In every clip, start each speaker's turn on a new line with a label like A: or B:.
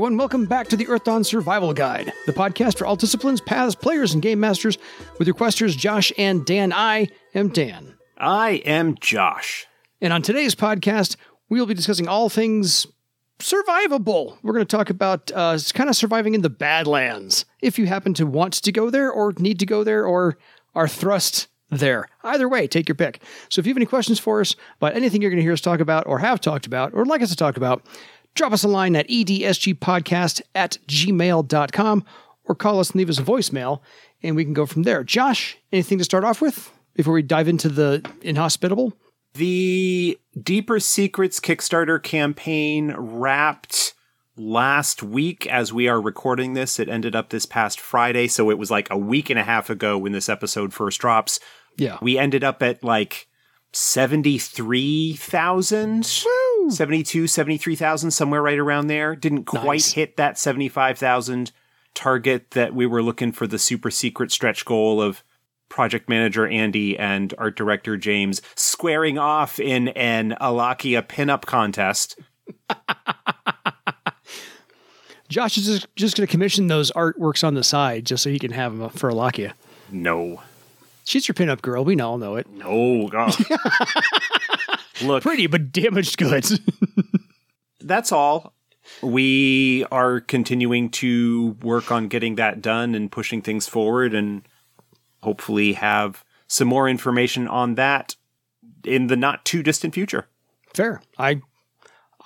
A: everyone. Welcome back to the Earthdawn Survival Guide, the podcast for all disciplines, paths, players, and game masters with requesters Josh and Dan. I am Dan.
B: I am Josh.
A: And on today's podcast, we will be discussing all things survivable. We're going to talk about uh, kind of surviving in the Badlands. If you happen to want to go there, or need to go there, or are thrust there. Either way, take your pick. So if you have any questions for us about anything you're going to hear us talk about, or have talked about, or like us to talk about, drop us a line at edsgpodcast at gmail.com or call us and leave us a voicemail, and we can go from there. Josh, anything to start off with before we dive into the inhospitable?
B: The Deeper Secrets Kickstarter campaign wrapped last week as we are recording this. It ended up this past Friday, so it was like a week and a half ago when this episode first drops.
A: Yeah.
B: We ended up at like 73,000, 72, 73,000, somewhere right around there. Didn't quite
A: Nice.
B: hit that 75,000 target that we were looking for the super secret stretch goal of project manager Andy and art director James squaring off in an Alakia pinup contest.
A: Josh is just, just going to commission those artworks on the side just so he can have them for Alakia.
B: No.
A: She's your pinup girl. We all know it.
B: No, God. Look,
A: Pretty, but damaged goods.
B: that's all. We are continuing to work on getting that done and pushing things forward and hopefully have some more information on that in the not too distant future.
A: Fair. I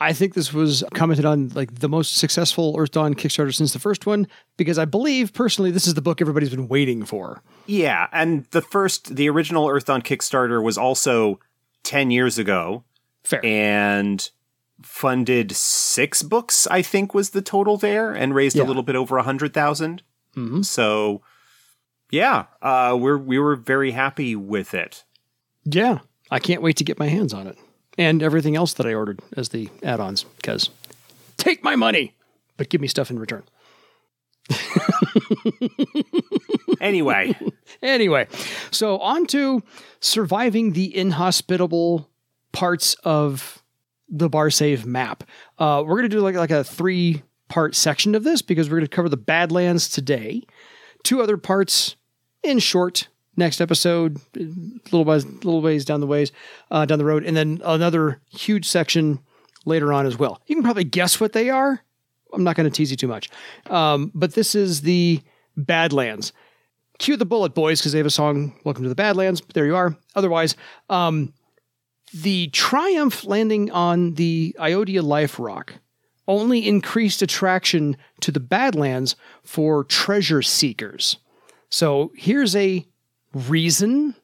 A: I think this was commented on like the most successful Earthdawn Kickstarter since the first one because I believe personally this is the book everybody's been waiting for.
B: Yeah, and the first, the original Earthdawn Kickstarter was also 10 years ago
A: Fair.
B: and funded six books, I think was the total there, and raised
A: Yeah.
B: a little bit over a 100,000.
A: Mhm.
B: So, yeah, uh, we're, we were very happy with it.
A: yeah. I can't wait to get my hands on it. And everything else that I ordered as the add-ons because take my money but give me stuff in return.
B: Anyway,
A: Anyway, so on to surviving the inhospitable parts of the Barsaive map. Uh, we're to do like, like a three part section of this because we're to cover the Badlands today, two other parts in short next episode, little ways, little ways down the ways, uh, down the road, and then another huge section later on as well. You can probably guess what they are. I'm not going to tease you too much. Um, but this is the Badlands. Cue the bullet boys because they have a song welcome to the badlands. But there you are. Otherwise um, the triumph landing on the Ayodhya life rock only increased attraction to the badlands for treasure seekers. So here's a reason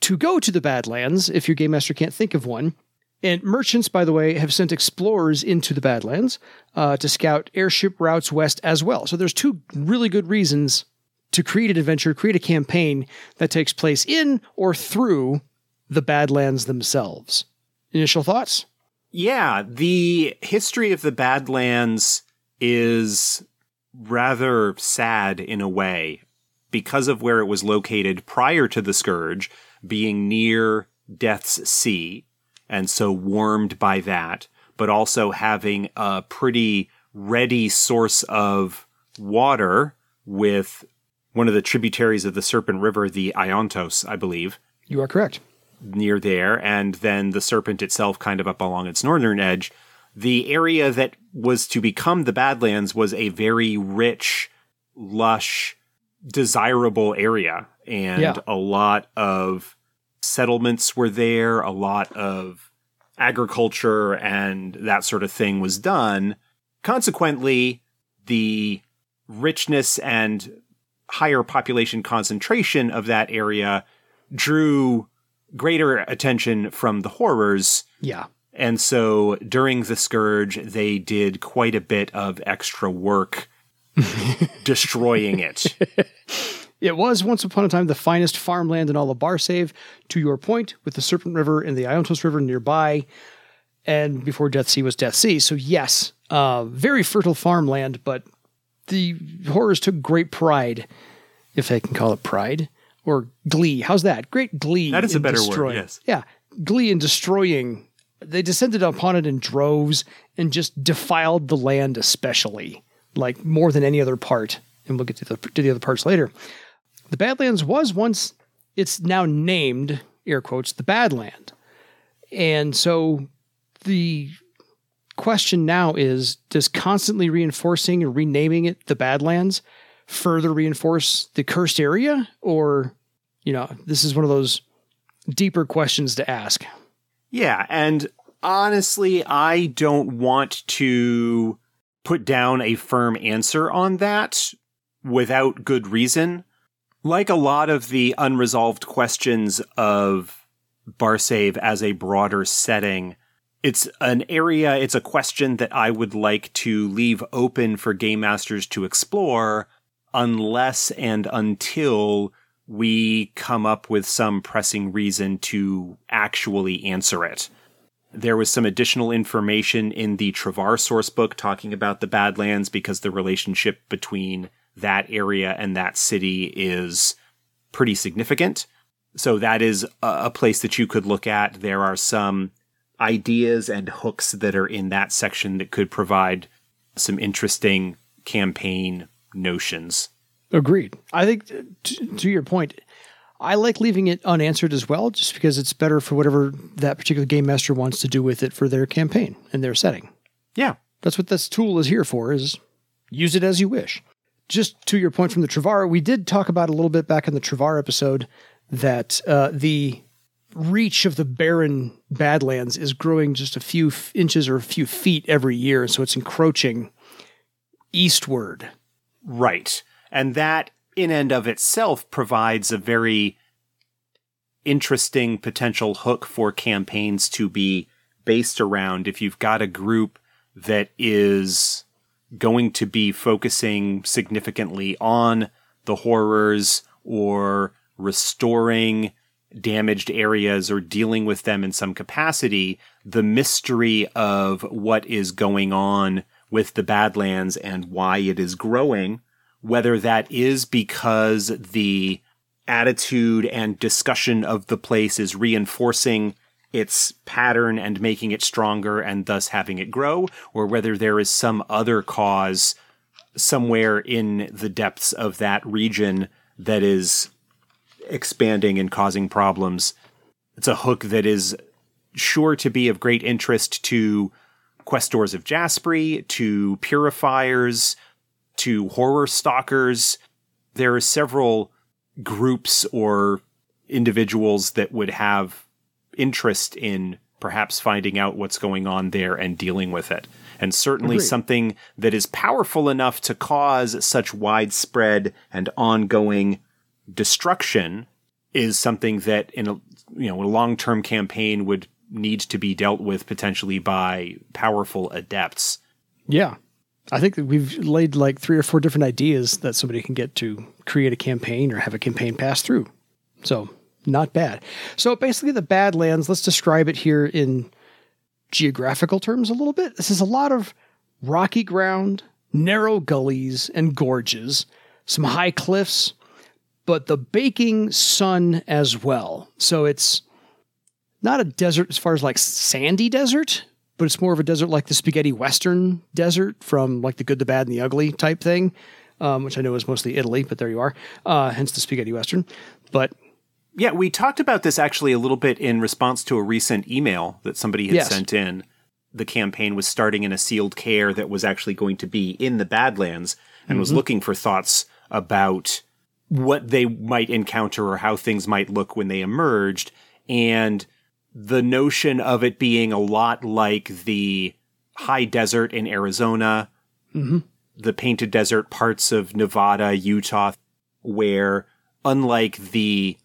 A: to go to the badlands if your game master can't think of one and merchants, by the way, have sent explorers into the Badlands uh, to scout airship routes west as well. So there's two really good reasons to create an adventure, create a campaign that takes place in or through the Badlands themselves. Initial thoughts?
B: yeah, the history of the Badlands is rather sad in a way because of where it was located prior to the Scourge, being near Death's Sea, and so warmed by that, but also having a pretty ready source of water with one of the tributaries of the Serpent River, the Iontos, I believe
A: You are correct.
B: near there, and then the serpent itself kind of up along its northern edge. The area that was to become the Badlands was a very rich, lush, desirable area, and
A: Yeah.
B: a lot of settlements were there, a lot of agriculture and that sort of thing was done. Consequently, the richness and higher population concentration of that area drew greater attention from the horrors.
A: Yeah.
B: And so during the Scourge, they did quite a bit of extra work destroying it.
A: It was once upon a time the finest farmland in all of Barsaive, to your point, with the Serpent River and the Iontos River nearby. And before Death Sea was Death Sea. So, yes, uh, very fertile farmland, but the horrors took great pride, if they can call it pride, or glee. How's that? Great glee.
B: That is a better word, yes.
A: Yeah. Glee in destroying. They descended upon it in droves and just defiled the land, especially like more than any other part. And we'll get to the, to the other parts later. The Badlands was once, it's now named, air quotes, the Badland. And so the question now is does constantly reinforcing and renaming it the Badlands further reinforce the cursed area? Or, you know, this is one of those deeper questions to ask.
B: Yeah. And honestly, I don't want to put down a firm answer on that without good reason. Like a lot of the unresolved questions of Barsaive as a broader setting, it's an area, it's a question that I would like to leave open for game masters to explore unless and until we come up with some pressing reason to actually answer it. There was some additional information in the Travar sourcebook talking about the Badlands because the relationship between that area and that city is pretty significant. So that is a place that you could look at. There are some ideas and hooks that are in that section that could provide some interesting campaign notions.
A: Agreed. I think uh, to, to your point, I like leaving it unanswered as well, just because it's better for whatever that particular game master wants to do with it for their campaign and their setting.
B: Yeah,
A: that's what this tool is here for: is use it as you wish. Just to your point from the Travar, we did talk about a little bit back in the Travar episode that uh, the reach of the barren Badlands is growing just a few f- inches or a few feet every year, so it's encroaching eastward.
B: Right, and that in and of itself provides a very interesting potential hook for campaigns to be based around. If you've got a group that is going to be focusing significantly on the horrors or restoring damaged areas or dealing with them in some capacity, the mystery of what is going on with the Badlands and why it is growing whether that is because the attitude and discussion of the place is reinforcing its pattern and making it stronger and thus having it grow, or whether there is some other cause somewhere in the depths of that region that is expanding and causing problems. It's a hook that is sure to be of great interest to questors of Jaspree, to purifiers, to horror stalkers. There are several groups or individuals that would have interest in perhaps finding out what's going on there and dealing with it. And certainly Agreed. something that is powerful enough to cause such widespread and ongoing destruction is something that in a you know a long-term campaign would need to be dealt with potentially by powerful adepts.
A: Yeah. I think that we've laid like three or four different ideas that somebody can get to create a campaign or have a campaign pass through. So, not bad. So, basically, the Badlands, let's describe it here in geographical terms a little bit. This is a lot of rocky ground, narrow gullies and gorges, some high cliffs, but the baking sun as well. So, it's not a desert as far as like sandy desert, but it's more of a desert like the spaghetti western desert from like the good, the bad, and the ugly type thing, um, which I know is mostly Italy, but there you are. Uh, hence the spaghetti western. But
B: yeah, we talked about this actually a little bit in response to a recent email that somebody had yes. sent in. The campaign was starting in a sealed care that was actually going to be in the Badlands and mm-hmm. was looking for thoughts about what they might encounter or how things might look when they emerged. And the notion of it being a lot like the high desert in Arizona, mm-hmm. the painted desert parts of Nevada, Utah, where unlike the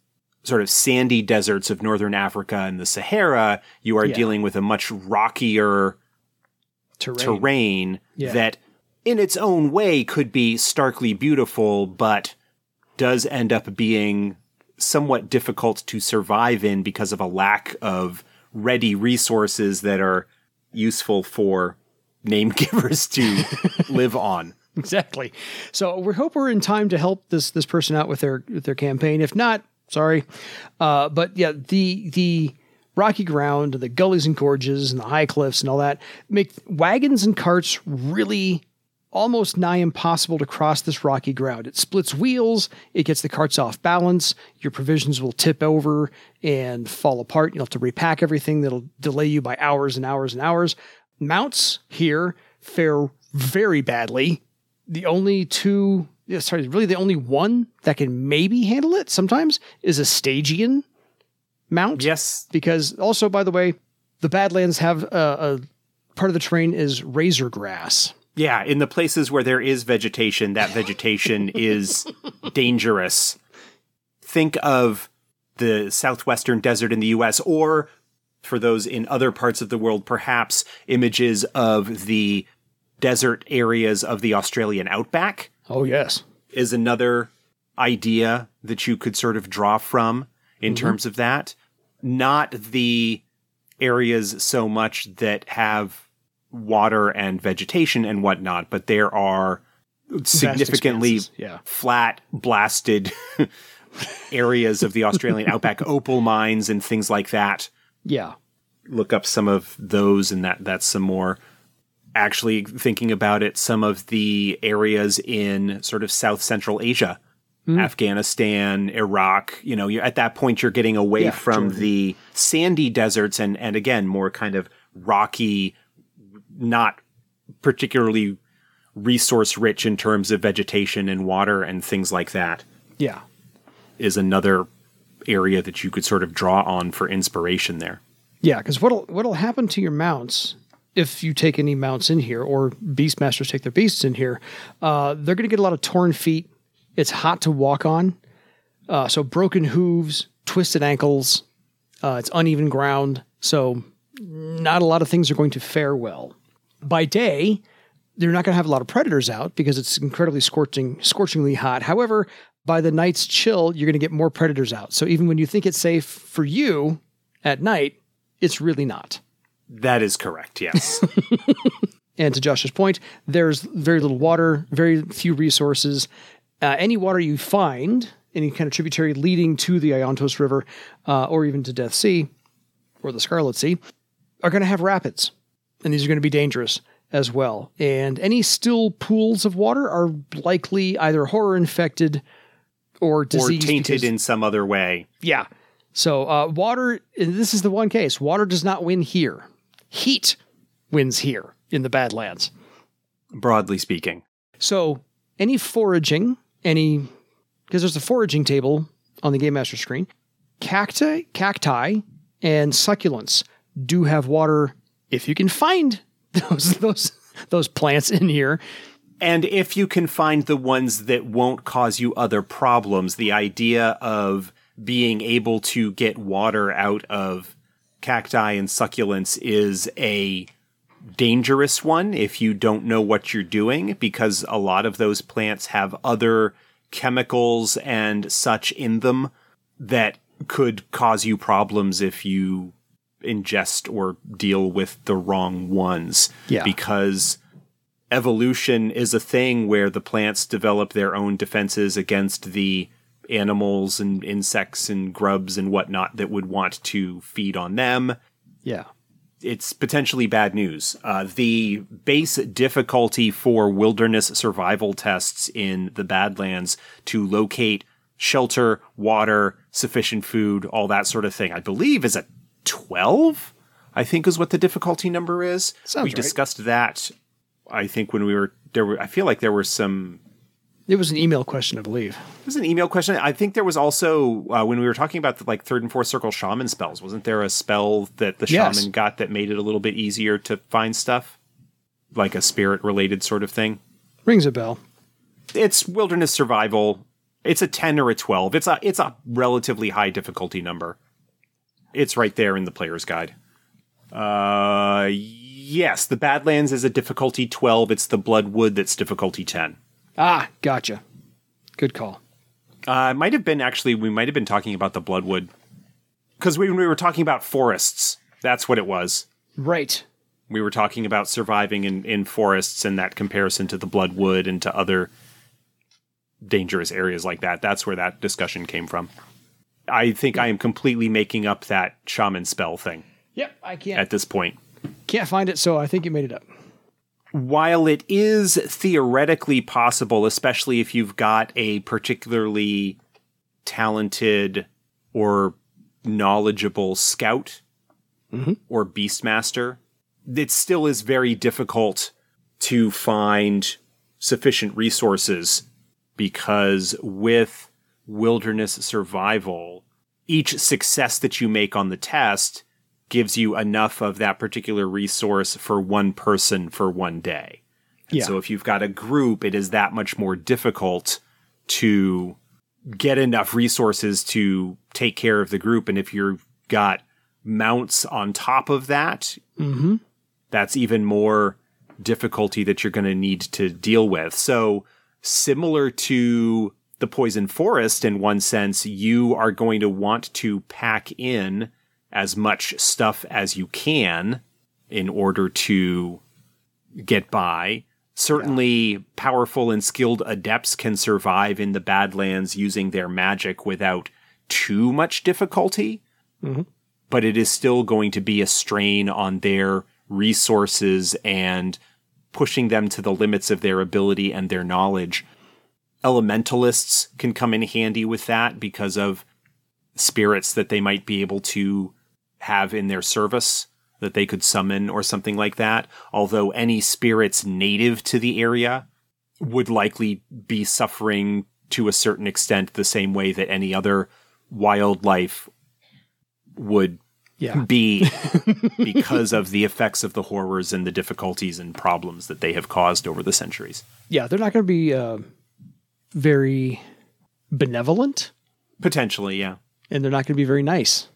B: sort of sandy deserts of northern Africa and the Sahara, you are yeah. dealing with a much rockier terrain, terrain yeah. that in its own way could be starkly beautiful, but does end up being somewhat difficult to survive in because of a lack of ready resources that are useful for name givers to live on.
A: Exactly. So we hope we're in time to help this this person out with their with their campaign. If not, sorry. Uh, but yeah, the the rocky ground, the gullies and gorges, and the high cliffs and all that make wagons and carts really almost nigh impossible to cross this rocky ground. It splits wheels, it gets the carts off balance, your provisions will tip over and fall apart. You'll have to repack everything that'll delay you by hours and hours and hours. Mounts here fare very badly. The only two, yeah, sorry, really the only one that can maybe handle it sometimes is a Stagian mount.
B: Yes.
A: Because also, by the way, the Badlands have a, a part of the terrain is razor grass.
B: Yeah, in the places where there is vegetation, that vegetation is dangerous. Think of the southwestern desert in the US, or for those in other parts of the world, perhaps images of the desert areas of the Australian outback
A: Oh, yes.
B: is another idea that you could sort of draw from in mm-hmm. terms of that. Not the areas so much that have water and vegetation and whatnot, but there are significantly
A: yeah.
B: flat, blasted areas of the Australian outback, opal mines and things like that
A: Yeah.
B: look up some of those and that that's some more actually thinking about it some of the areas in sort of south central asia hmm. afghanistan iraq you know you're at that point you're getting away
A: Yeah,
B: from
A: Jordan.
B: the sandy deserts and and again more kind of rocky not particularly resource rich in terms of vegetation and water and things like that
A: Yeah.
B: is another area that you could sort of draw on for inspiration there
A: Yeah, because what'll what'll happen to your mounts if you take any mounts in here, or beastmasters take their beasts in here, uh, they're going to get a lot of torn feet. It's hot to walk on, uh, so broken hooves, twisted ankles. Uh, it's uneven ground, so not a lot of things are going to fare well. By day, they're not going to have a lot of predators out because it's incredibly scorching, scorchingly hot. However, by the night's chill, you're going to get more predators out. So even when you think it's safe for you at night, it's really not.
B: That is correct yes
A: And to Josh's point, there's very little water, very few resources. Uh, any water you find, any kind of tributary leading to the Iontos River uh, or even to Death Sea or the Scarlet Sea, are going to have rapids. And these are going to be dangerous as well. And any still pools of water are likely either horror infected or
B: or
A: diseased.
B: tainted
A: because-
B: in some other way.
A: Yeah. So uh, water, this is the one case, water does not win here. Heat wins here in the Badlands.
B: broadly speaking.
A: So any foraging, any because there's a foraging table on the Game Master screen, cacti, cacti, and succulents do have water if you can find those those those plants in here.
B: And if you can find the ones that won't cause you other problems, the idea of being able to get water out of cacti and succulents is a dangerous one if you don't know what you're doing because a lot of those plants have other chemicals and such in them that could cause you problems if you ingest or deal with the wrong ones.
A: Yeah.
B: Because evolution is a thing where the plants develop their own defenses against the animals and insects and grubs and whatnot that would want to feed on them
A: Yeah.
B: it's potentially bad news. Uh, the base difficulty for wilderness survival tests in the Badlands to locate shelter, water, sufficient food, all that sort of thing, I believe is a 12, I think is what the difficulty number is.
A: Sounds
B: we
A: right.
B: discussed that, I think, when we were there. Were, I feel like there were some
A: It was an email question, I believe.
B: it was an email question. I think there was also uh, when we were talking about the like third and fourth circle shaman spells. Wasn't there a spell that the
A: Yes.
B: shaman got that made it a little bit easier to find stuff, like a spirit related sort of thing?
A: Rings a bell.
B: It's wilderness survival. It's a ten or a twelve. It's a it's a relatively high difficulty number. It's right there in the player's guide. Uh, yes, the Badlands is a difficulty twelve. It's the Bloodwood that's difficulty ten.
A: Ah, gotcha. Good call.
B: Uh, it might have been actually, we might have been talking about the Bloodwood. Because when we were talking about forests, that's what it was.
A: Right.
B: We were talking about surviving in, in forests and that comparison to the Bloodwood and to other dangerous areas like that. That's where that discussion came from. I think I am completely making up that shaman spell thing
A: Yep, I can't
B: at this point.
A: can't find it, so I think you made it up.
B: While it is theoretically possible, especially if you've got a particularly talented or knowledgeable scout mm-hmm. or beastmaster, it still is very difficult to find sufficient resources because with wilderness survival, each success that you make on the test gives you enough of that particular resource for one person for one day. And
A: Yeah.
B: So if you've got a group, it is that much more difficult to get enough resources to take care of the group. And if you've got mounts on top of that,
A: Mm-hmm.
B: that's even more difficulty that you're going to need to deal with. So, similar to the poison forest, in one sense, you are going to want to pack in as much stuff as you can in order to get by. Certainly, powerful and skilled adepts can survive in the Badlands using their magic without too much difficulty mm-hmm. but it is still going to be a strain on their resources and pushing them to the limits of their ability and their knowledge. Elementalists can come in handy with that because of spirits that they might be able to have in their service that they could summon or something like that. Although any spirits native to the area would likely be suffering to a certain extent the same way that any other wildlife would
A: Yeah.
B: be because of the effects of the horrors and the difficulties and problems that they have caused over the centuries.
A: Yeah. They're not going to be uh, very benevolent
B: Potentially, yeah.
A: and they're not going to be very nice.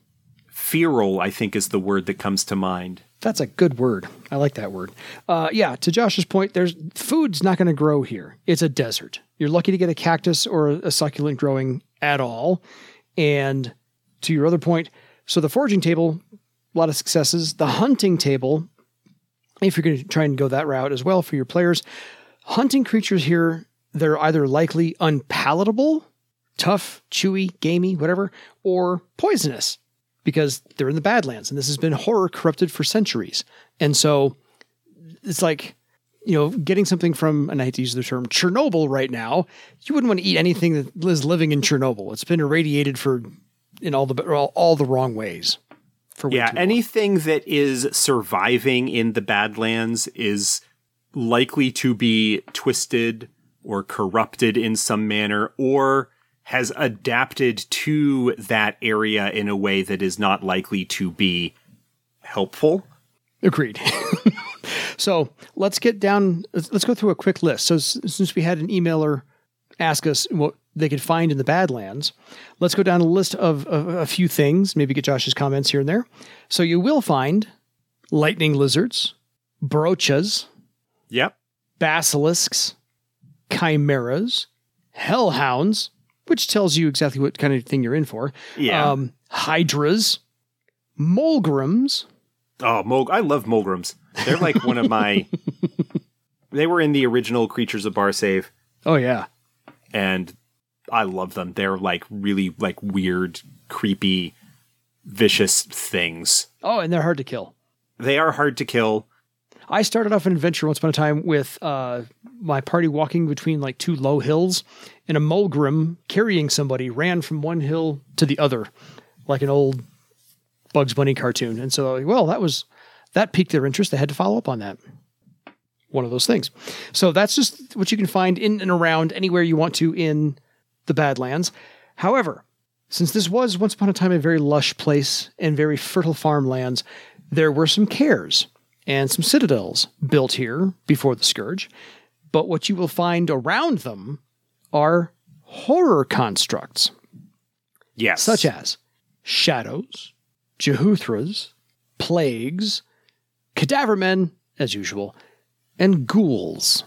B: Feral, I think, is the word that comes to mind.
A: That's a good word. I like that word. Uh, yeah, to Josh's point, there's food's not going to grow here. It's a desert. You're lucky to get a cactus or a succulent growing at all. And to your other point, so the foraging table, a lot of successes. The hunting table, if you're going to try and go that route as well for your players, hunting creatures here, they're either likely unpalatable, tough, chewy, gamey, whatever, or poisonous because they're in the Badlands and this has been horror corrupted for centuries. And so it's like, you know, getting something from, and I hate to use the term Chernobyl right now, you wouldn't want to eat anything that is living in Chernobyl. It's been irradiated for in all the all, all the wrong ways. For
B: Yeah,
A: too long.
B: anything that is surviving in the Badlands is likely to be twisted or corrupted in some manner or has adapted to that area in a way that is not likely to be helpful.
A: Agreed. so let's get down. Let's, let's go through a quick list. So s- since we had an emailer ask us what they could find in the Badlands, let's go down a list of, of a few things. Maybe get Josh's comments here and there. So you will find lightning lizards, brochas,
B: Yep.
A: basilisks, chimeras, hellhounds, which tells you exactly what kind of thing you're in for.
B: Yeah.
A: Um, hydras, mulgrams.
B: Oh, Mog- I love Mulgrams. They're like one of my. they were in the original Creatures of Barsaive,
A: Oh yeah.
B: and I love them. They're like really like weird, creepy, vicious things.
A: Oh, and they're hard to kill.
B: They are hard to kill.
A: I started off an adventure once upon a time with uh, my party walking between like two low hills, and a mulgrim carrying somebody ran from one hill to the other, like an old Bugs Bunny cartoon. And so, well, that was that piqued their interest. They had to follow up on that. One of those things. So that's just what you can find in and around anywhere you want to in the Badlands. However, since this was once upon a time a very lush place and very fertile farmlands, there were some cares and some citadels built here before the Scourge. But what you will find around them are horror constructs,
B: Yes.
A: such as shadows, Jehuthras, plagues, cadaver men, as usual, and ghouls.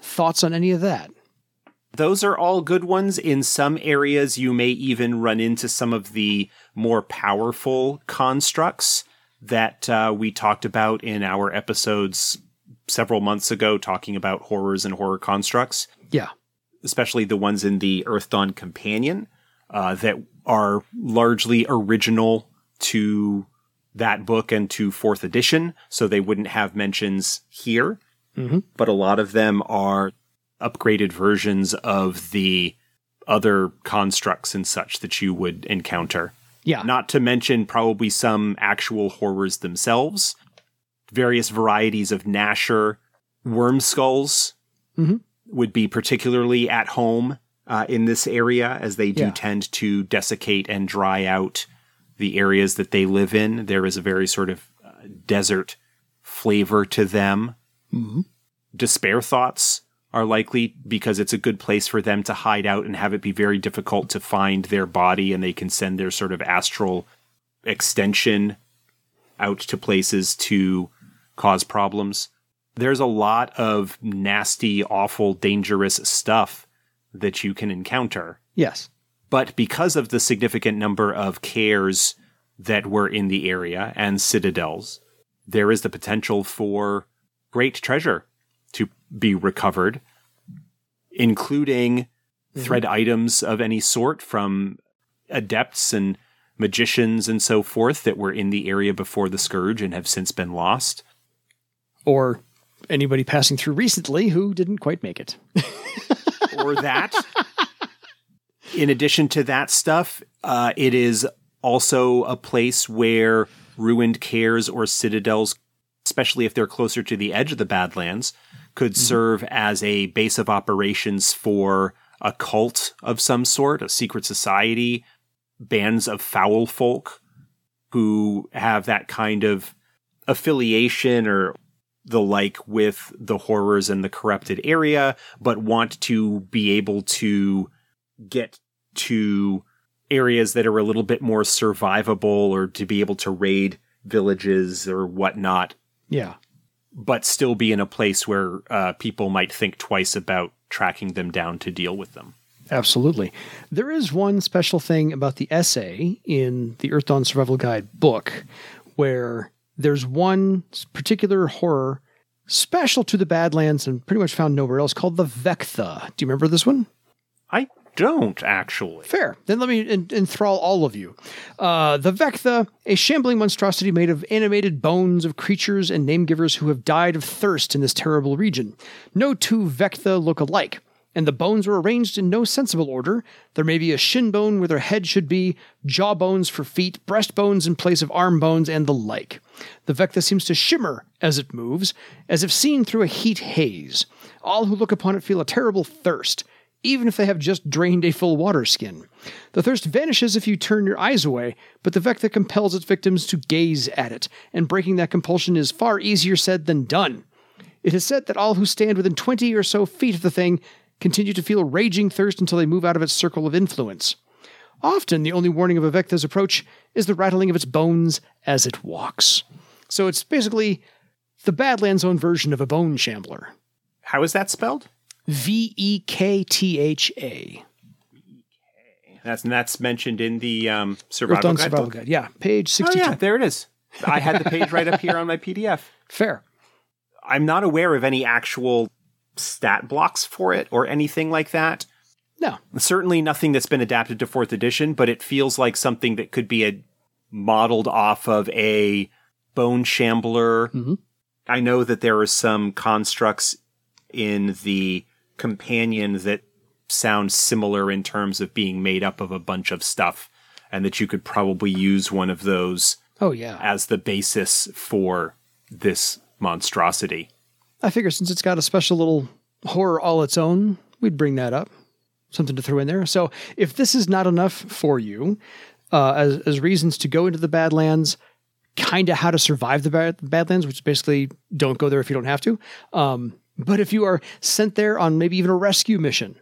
A: Thoughts on any of that?
B: Those are all good ones. In some areas, you may even run into some of the more powerful constructs that uh, we talked about in our episodes several months ago, talking about horrors and horror constructs,
A: Yeah.
B: especially the ones in the Earthdawn Companion uh, that are largely original to that book and to fourth edition, so they wouldn't have mentions here.
A: Mhm.
B: but a lot of them are upgraded versions of the other constructs and such that you would encounter.
A: Yeah.
B: Not to mention probably some actual horrors themselves, various varieties of Nasher, worm skulls
A: Mhm.
B: would be particularly at home uh, in this area as they do
A: Yeah.
B: tend to desiccate and dry out the areas that they live in. There is a very sort of uh, desert flavor to them. Despair thoughts are likely because it's a good place for them to hide out and have it be very difficult to find their body, and they can send their sort of astral extension out to places to cause problems. There's a lot of nasty, awful, dangerous stuff that you can encounter.
A: Yes.
B: But because of the significant number of cares that were in the area and citadels, there is the potential for great treasure to be recovered, including thread items of any sort from adepts and magicians and so forth that were in the area before the scourge and have since been lost.
A: Or anybody passing through recently who didn't quite make it.
B: or that. In addition to that stuff, uh, it is also a place where ruined cares or citadels, especially if they're closer to the edge of the Badlands, could mm-hmm. serve as a base of operations for a cult of some sort, a secret society, bands of foul folk who have that kind of affiliation or the like with the horrors and the corrupted area, but want to be able to get to areas that are a little bit more survivable or to be able to raid villages or whatnot,
A: Yeah.
B: But still be in a place where uh, people might think twice about tracking them down to deal with them.
A: Absolutely. There is one special thing about the essay in the Earthdawn Survival Guide book where there's one particular horror special to the Badlands and pretty much found nowhere else called the Vektha. Do you remember this one?
B: I don't actually.
A: Fair. Then let me en- enthrall all of you. Uh, the Vektha, a shambling monstrosity made of animated bones of creatures and name givers who have died of thirst in this terrible region. No two Vektha look alike, and the bones are arranged in no sensible order. There may be a shin bone where their head should be, jaw bones for feet, breast bones in place of arm bones, and the like. The Vektha seems to shimmer as it moves, as if seen through a heat haze. All who look upon it feel a terrible thirst even if they have just drained a full water skin. The thirst vanishes if you turn your eyes away, but the Vektha compels its victims to gaze at it, and breaking that compulsion is far easier said than done. It is said that all who stand within 20 or so feet of the thing continue to feel raging thirst until they move out of its circle of influence. Often, the only warning of a Vektha's approach is the rattling of its bones as it walks. So it's basically the Badlands' own version of a bone shambler.
B: How is that spelled?
A: V E K T H A.
B: That's and that's mentioned in the um, survival guide.
A: Survival? Guide. Yeah, page
B: Oh
A: 62.
B: yeah, there it is. I had the page right up here on my PDF.
A: Fair.
B: I'm not aware of any actual stat blocks for it or anything like that.
A: No.
B: Certainly nothing that's been adapted to fourth edition, but it feels like something that could be a, modeled off of a bone shambler.
A: Mhm.
B: I know that there are some constructs in the companion that sound similar in terms of being made up of a bunch of stuff, and that you could probably use one of those
A: Oh, yeah.
B: as the basis for this monstrosity.
A: I figure since it's got a special little horror all its own, we'd bring that up. Something to throw in there. So if this is not enough for you uh, as, as reasons to go into the Badlands, kind of how to survive the bad, Badlands, which is basically don't go there if you don't have to. Um, but if you are sent there on maybe even a rescue mission,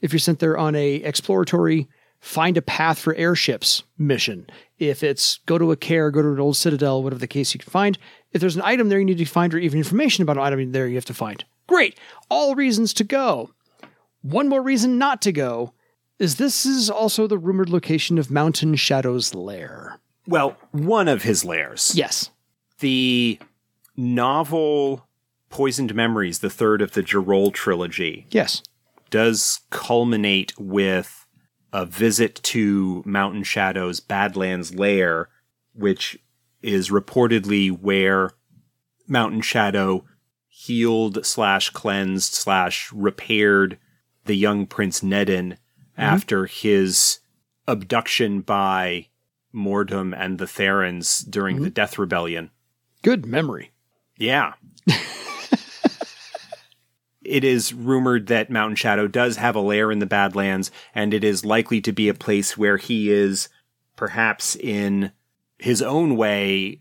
A: if you're sent there on a exploratory find a path for airships mission, if it's go to a care, go to an old citadel, whatever the case you can find, if there's an item there you need to find or even information about an item there you have to find. Great. All reasons to go. One more reason not to go is this is also the rumored location of Mountain Shadow's lair.
B: Well, one of his lairs.
A: Yes.
B: The novel Poisoned Memories, the third of the Gerol trilogy,
A: Yes.
B: does culminate with a visit to Mountain Shadow's Badlands lair, which is reportedly where Mountain Shadow healed slash cleansed slash repaired the young Prince Neden mm-hmm. after his abduction by Mordum and the Therans during mm-hmm. the Death Rebellion.
A: Good memory.
B: Yeah. it is rumored that Mountain Shadow does have a lair in the Badlands, and it is likely to be a place where he is, perhaps in his own way,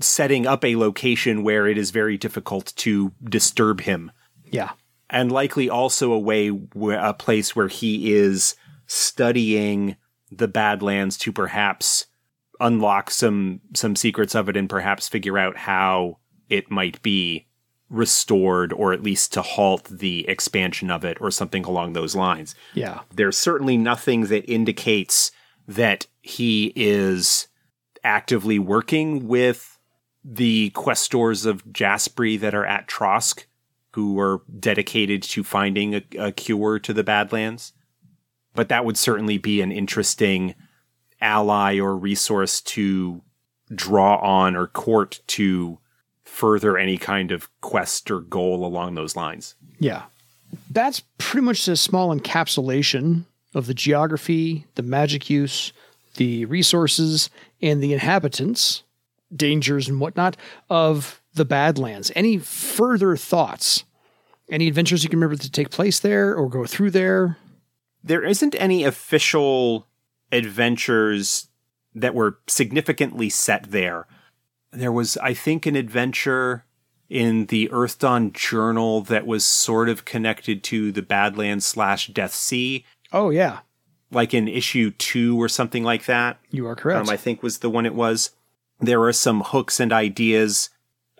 B: setting up a location where it is very difficult to disturb him.
A: Yeah.
B: And likely also a way, where, a place where he is studying the Badlands to perhaps unlock some some secrets of it and perhaps figure out how it might be restored or at least to halt the expansion of it or something along those lines.
A: Yeah.
B: There's certainly nothing that indicates that he is actively working with the questors of Jaspree that are at Trosk, who are dedicated to finding a, a cure to the Badlands. But that would certainly be an interesting ally or resource to draw on or court to further any kind of quest or goal along those lines.
A: Yeah. That's pretty much a small encapsulation of the geography, the magic use, the resources, and the inhabitants, dangers and whatnot of the Badlands. Any further thoughts? Any adventures you can remember to take place there or go through there?
B: There isn't any official adventures that were significantly set there. There was, I think, an adventure in the Earthdawn Journal that was sort of connected to the Badlands slash Death Sea,
A: Oh, yeah.
B: like in issue two or something like that.
A: You are correct.
B: um, I think was the one it was. There are some hooks and ideas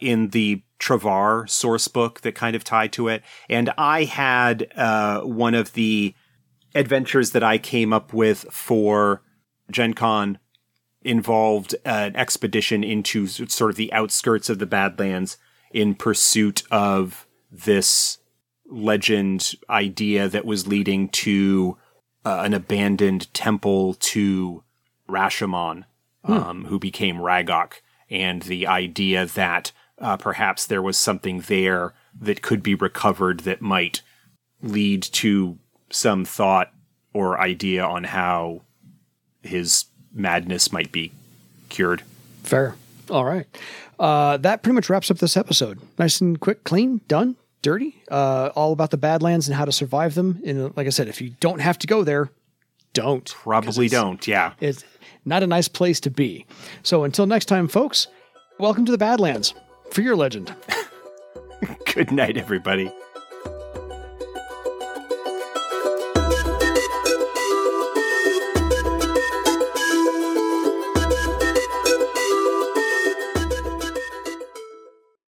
B: in the Travar source book that kind of tie to it. And I had uh, one of the adventures that I came up with for Gen Con involved an expedition into sort of the outskirts of the Badlands in pursuit of this legend idea that was leading to uh, an abandoned temple to Rashomon, um, who became Raggok, and the idea that uh, perhaps there was something there that could be recovered that might lead to some thought or idea on how his madness might be cured.
A: Fair. All right. Uh, that pretty much wraps up this episode. Nice and quick, clean, done, dirty. Uh, all about the Badlands and how to survive them. And like I said, if you don't have to go there, don't.
B: Probably don't. Yeah.
A: It's not a nice place to be. So until next time, folks, welcome to the Badlands for your legend.
B: Good night, everybody.